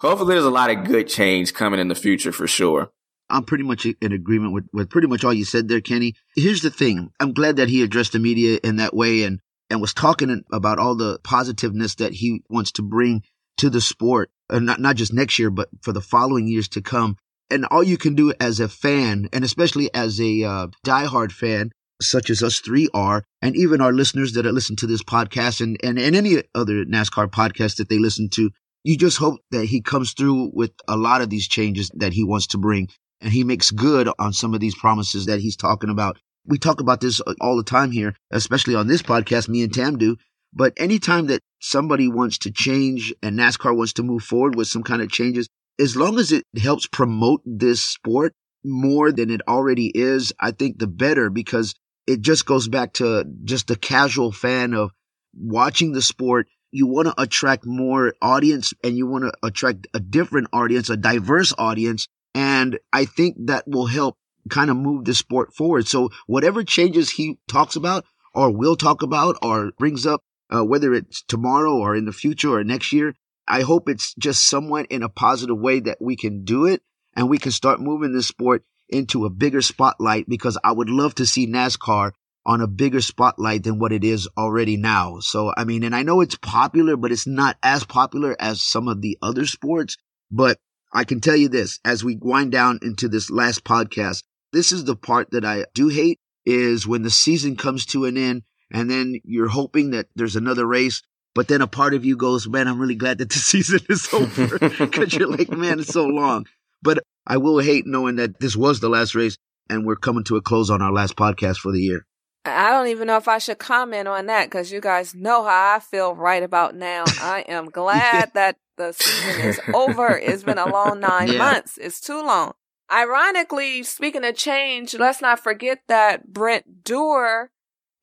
hopefully there's a lot of good change coming in the future for sure. I'm pretty much in agreement with, with pretty much all you said there, Kenny. Here's the thing. I'm glad that he addressed the media in that way and, and was talking about all the positiveness that he wants to bring to the sport, and not, not just next year, but for the following years to come. And all you can do as a fan, and especially as a uh, diehard fan, such as us three are, and even our listeners that listen to this podcast and, and, and any other NASCAR podcast that they listen to, you just hope that he comes through with a lot of these changes that he wants to bring and he makes good on some of these promises that he's talking about. We talk about this all the time here, especially on this podcast, me and Tam do. But anytime that somebody wants to change and NASCAR wants to move forward with some kind of changes, as long as it helps promote this sport more than it already is, I think the better because it just goes back to just the casual fan of watching the sport. You want to attract more audience and you want to attract a different audience, a diverse audience. And I think that will help kind of move the sport forward. So whatever changes he talks about or will talk about or brings up, uh, whether it's tomorrow or in the future or next year, I hope it's just somewhat in a positive way that we can do it and we can start moving this sport into a bigger spotlight because I would love to see NASCAR on a bigger spotlight than what it is already now. So, I mean, and I know it's popular, but it's not as popular as some of the other sports. But I can tell you this as we wind down into this last podcast, this is the part that I do hate is when the season comes to an end and then you're hoping that there's another race. But then a part of you goes, man, I'm really glad that the season is over because you're like, man, it's so long. But I will hate knowing that this was the last race and we're coming to a close on our last podcast for the year. I don't even know if I should comment on that because you guys know how I feel right about now. I am glad that the season is over. It's been a long nine yeah. months. It's too long. Ironically, speaking of change, let's not forget that Brent Dewar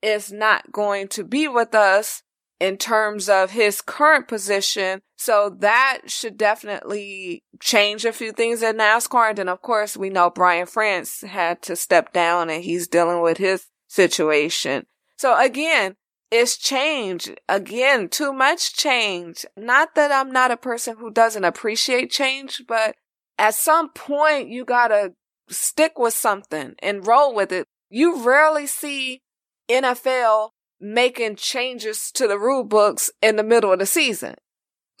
is not going to be with us in terms of his current position. So that should definitely change a few things in NASCAR. And then, of course, we know Brian France had to step down and he's dealing with his situation. So again, it's change. Again, too much change. Not that I'm not a person who doesn't appreciate change, but at some point you gotta stick with something and roll with it. You rarely see NFL making changes to the rule books in the middle of the season.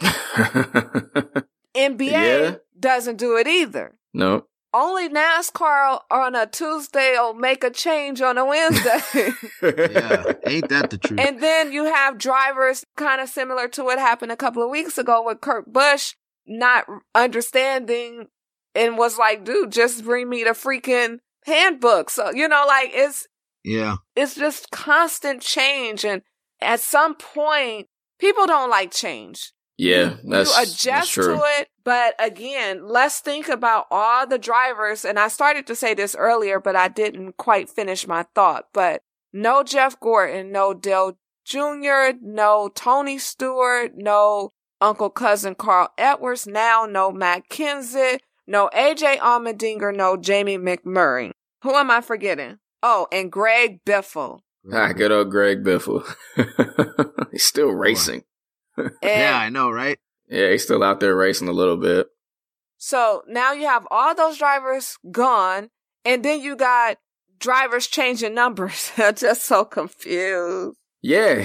NBA Yeah. doesn't do it either. no. Only NASCAR on a Tuesday will make a change on a Wednesday. Yeah, ain't that the truth? and then you have drivers kind of similar to what happened a couple of weeks ago with Kurt Busch not understanding and was like, dude, just bring me the freaking handbook. So, you know, like it's, yeah, it's just constant change. And at some point, people don't like change. Yeah, that's, you that's adjust true. to it. But again, let's think about all the drivers. And I started to say this earlier, but I didn't quite finish my thought. But no Jeff Gordon, no Dale Jr., no Tony Stewart, no Uncle Cousin Carl Edwards, now no Matt Kenseth, no AJ Allmendinger, no Jamie McMurray. Who am I forgetting? Oh, and Greg Biffle. Ah, good old Greg Biffle. he's still racing. And yeah, I know, right? Yeah, he's still out there racing a little bit. So now you have all those drivers gone, and then you got drivers changing numbers. I'm just so confused. Yeah,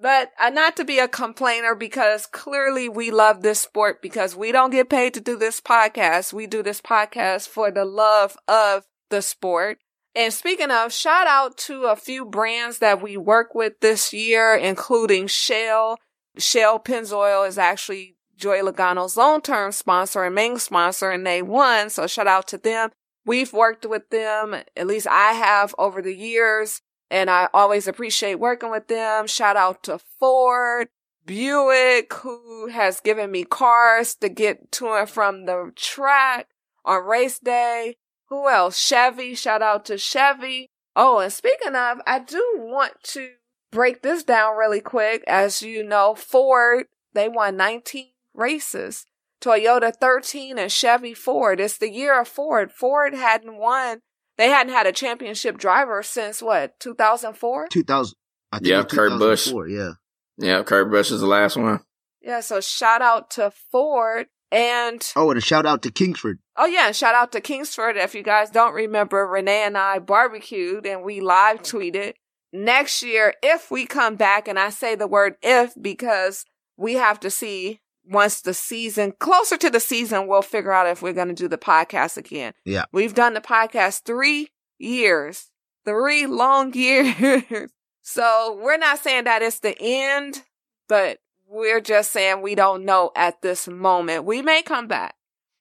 But uh, not to be a complainer because clearly we love this sport because we don't get paid to do this podcast. We do this podcast for the love of the sport. And speaking of, shout out to a few brands that we work with this year, including Shell. Shell Pennzoil is actually Joey Logano's long-term sponsor and main sponsor, and they won. So shout out to them. We've worked with them, at least I have over the years, and I always appreciate working with them. Shout out to Ford, Buick, who has given me cars to get to and from the track on race day. Who else? Chevy. Shout out to Chevy. Oh, and speaking of, I do want to break this down really quick. As you know, Ford, they won 19 races. Toyota 13 and Chevy Ford. It's the year of Ford. Ford hadn't won. They hadn't had a championship driver since what, 2004? 2000. I think Yeah, Kurt Busch. Yeah. yeah. Kurt Busch is the last one. Yeah, so shout out to Ford and Oh, and a shout out to Kingsford. Oh yeah, shout out to Kingsford. If you guys don't remember, Renee and I barbecued and we live tweeted next year if we come back, and I say the word if because we have to see once the season closer to the season, we'll figure out if we're going to do the podcast again. Yeah. We've done the podcast three years, three long years. so we're not saying that it's the end, but we're just saying we don't know at this moment. We may come back.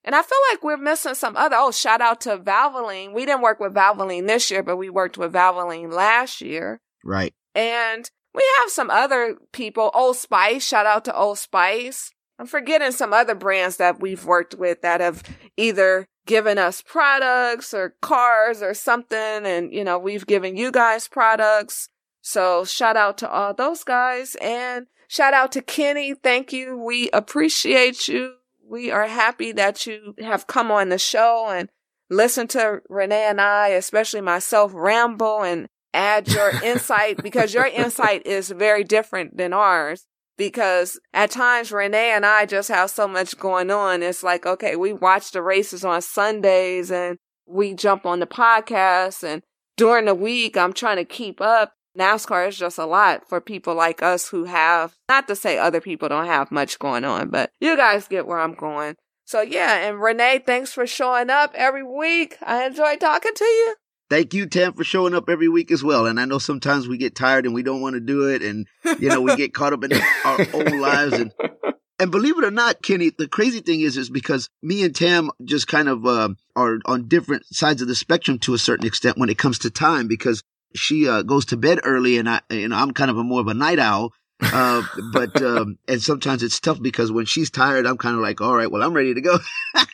And I feel like we're missing some other. Oh, shout out to Valvoline. We didn't work with Valvoline this year, but we worked with Valvoline last year. Right. And we have some other people. Old Spice. Shout out to Old Spice. I'm forgetting some other brands that we've worked with that have either given us products or cars or something. And, you know, we've given you guys products. So shout out to all those guys and shout out to Kenny. Thank you. We appreciate you. We are happy that you have come on the show and listen to Renee and I, especially myself, ramble and add your insight because your insight is very different than ours. Because at times Renee and I just have so much going on. It's like, okay, we watch the races on Sundays and we jump on the podcast and during the week I'm trying to keep up. NASCAR is just a lot for people like us who have, not to say other people don't have much going on, but you guys get where I'm going. So yeah, and Renee, thanks for showing up every week. I enjoy talking to you. Thank you, Tam, for showing up every week as well. And I know sometimes we get tired and we don't want to do it, and you know we get caught up in our own lives. And and believe it or not, Kenny, the crazy thing is, is because me and Tam just kind of uh, are on different sides of the spectrum to a certain extent when it comes to time. Because she uh, goes to bed early, and I, you know, I'm kind of a more of a night owl. uh, but um, and sometimes it's tough because when she's tired, I'm kind of like, all right, well, I'm ready to go.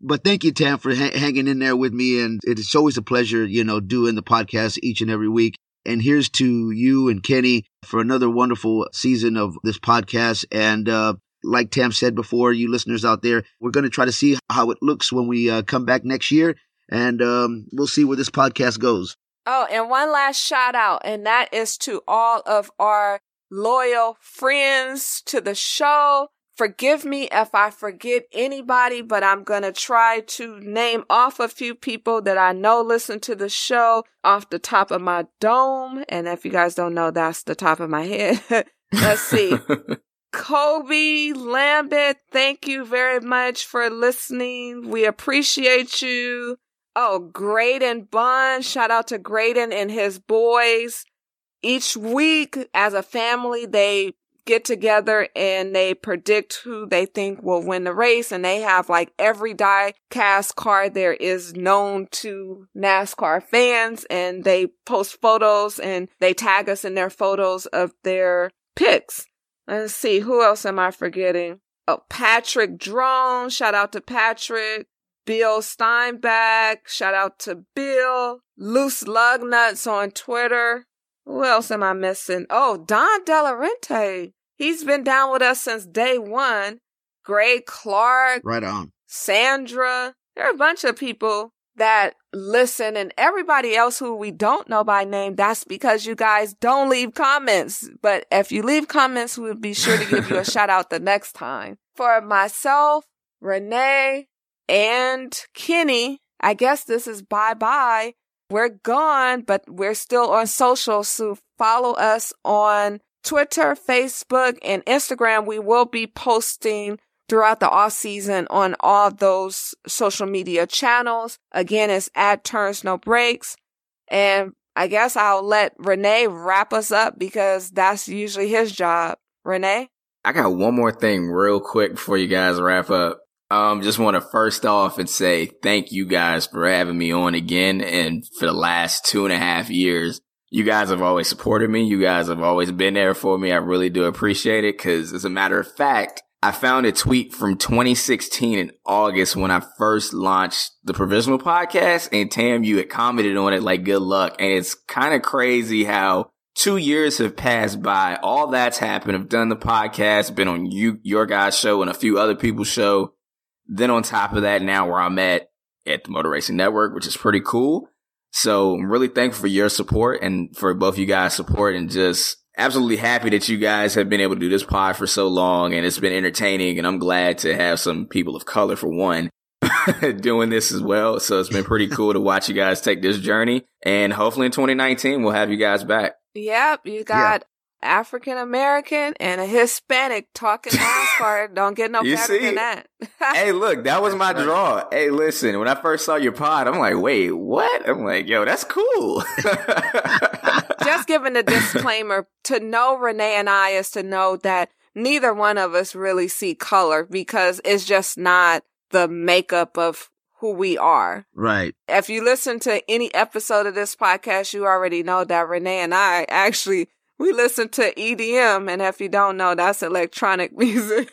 But thank you, Tam, for ha- hanging in there with me. And it's always a pleasure, you know, doing the podcast each and every week. And here's to you and Kenny for another wonderful season of this podcast. And, uh, like Tam said before, you listeners out there, we're going to try to see how it looks when we uh, come back next year. And um, we'll see where this podcast goes. Oh, and one last shout out, and that is to all of our loyal friends to the show, Forgive me if I forget anybody, but I'm going to try to name off a few people that I know listen to the show off the top of my dome. And if you guys don't know, that's the top of my head. Let's see. Kobe Lambert, thank you very much for listening. We appreciate you. Oh, Graydon Bunn, shout out to Graydon and his boys. Each week as a family, they get together and they predict who they think will win the race. And they have like every die cast card there is known to NASCAR fans and they post photos and they tag us in their photos of their picks. Let's see, who else am I forgetting? Oh, Patrick Drone. Shout out to Patrick. Bill Steinbach. Shout out to Bill. Loose Lug Nuts on Twitter. Who else am I missing? Oh, Don Delarente. He's been down with us since day one. Gray Clark. Right on. Sandra. There are a bunch of people that listen and everybody else who we don't know by name. That's because you guys don't leave comments. But if you leave comments, we'll be sure to give you a shout out the next time. For myself, Renee, and Kenny, I guess this is bye bye we're gone, but we're still on social. So follow us on Twitter, Facebook, and Instagram. We will be posting throughout the off season on all those social media channels. Again, it's at Turns No Breaks. And I guess I'll let Renee wrap us up because that's usually his job. Renee? I got one more thing real quick before you guys wrap up. Um, just want to first off and say thank you guys for having me on again. And for the last two and a half years, you guys have always supported me. You guys have always been there for me. I really do appreciate it. Cause as a matter of fact, I found a tweet from 2016 in August when I first launched the provisional podcast and Tam, you had commented on it like good luck. And it's kind of crazy how two years have passed by. All that's happened. I've done the podcast, been on you, your guys show and a few other people's show. Then on top of that, now where I'm at at the Motor Racing Network, which is pretty cool. So I'm really thankful for your support and for both you guys' support and just absolutely happy that you guys have been able to do this pod for so long and it's been entertaining. And I'm glad to have some people of color for one doing this as well. So it's been pretty cool to watch you guys take this journey. And hopefully in 2019, we'll have you guys back. Yep. You got African American and a Hispanic talking NASCAR. Don't get no you better see? than that. hey, look, that was my draw. Hey, listen, when I first saw your pod, I'm like, wait, what? I'm like, yo, that's cool. Just giving a disclaimer to know Renee and I is to know that neither one of us really see color because it's just not the makeup of who we are. Right. If you listen to any episode of this podcast, you already know that Renee and I actually we listen to EDM, and if you don't know, that's electronic music.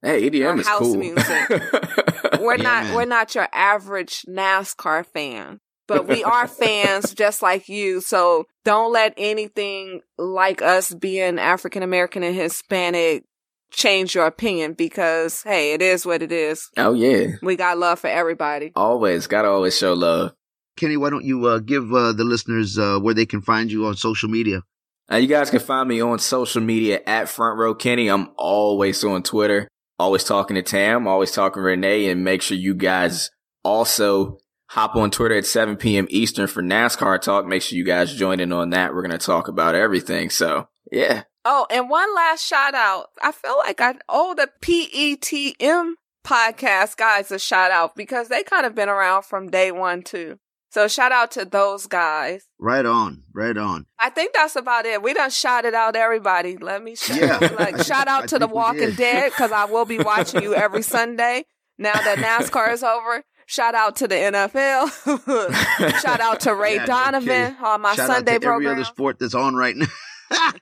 Hey, EDM is house cool. music. we're yeah, not man. we're not your average NASCAR fan, but we are fans just like you. So don't let anything like us being African American and Hispanic change your opinion because hey, it is what it is. Oh yeah, we got love for everybody. Always, gotta always show love. Kenny, why don't you uh, give uh, the listeners uh, where they can find you on social media? Now you guys can find me on social media at Front Row Kenny. I'm always on Twitter, always talking to Tam, always talking to Renee, and make sure you guys also hop on Twitter at 7 p.m. Eastern for NASCAR talk. Make sure you guys join in on that. We're going to talk about everything. So yeah. Oh, and one last shout out. I feel like I owe the PETM podcast guys a shout out because they kind of been around from day one too. So shout out to those guys. Right on, right on. I think that's about it. We done shouted out everybody. Let me shout, yeah. like shout out to The Walking Dead because I will be watching you every Sunday now that NASCAR is over. Shout out to the NFL. shout out to Ray yeah, Donovan no on my shout Sunday out to program. Every other sport that's on right now.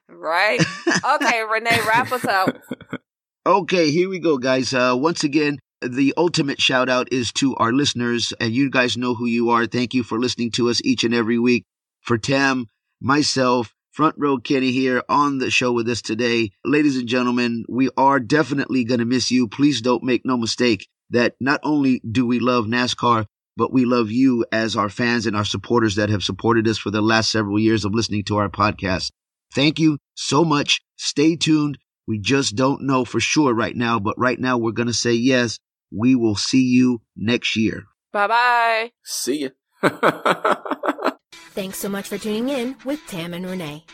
right. Okay, Renee, wrap us up. Okay, here we go, guys. Uh, once again, the ultimate shout out is to our listeners, and you guys know who you are. Thank you for listening to us each and every week. For Tam, myself, Front Row Kenny here on the show with us today. Ladies and gentlemen, we are definitely going to miss you. Please don't make no mistake that not only do we love NASCAR, but we love you as our fans and our supporters that have supported us for the last several years of listening to our podcast. Thank you so much. Stay tuned. We just don't know for sure right now, but right now we're going to say yes. We will see you next year. Bye bye. See ya. Thanks so much for tuning in with Tam and Renee.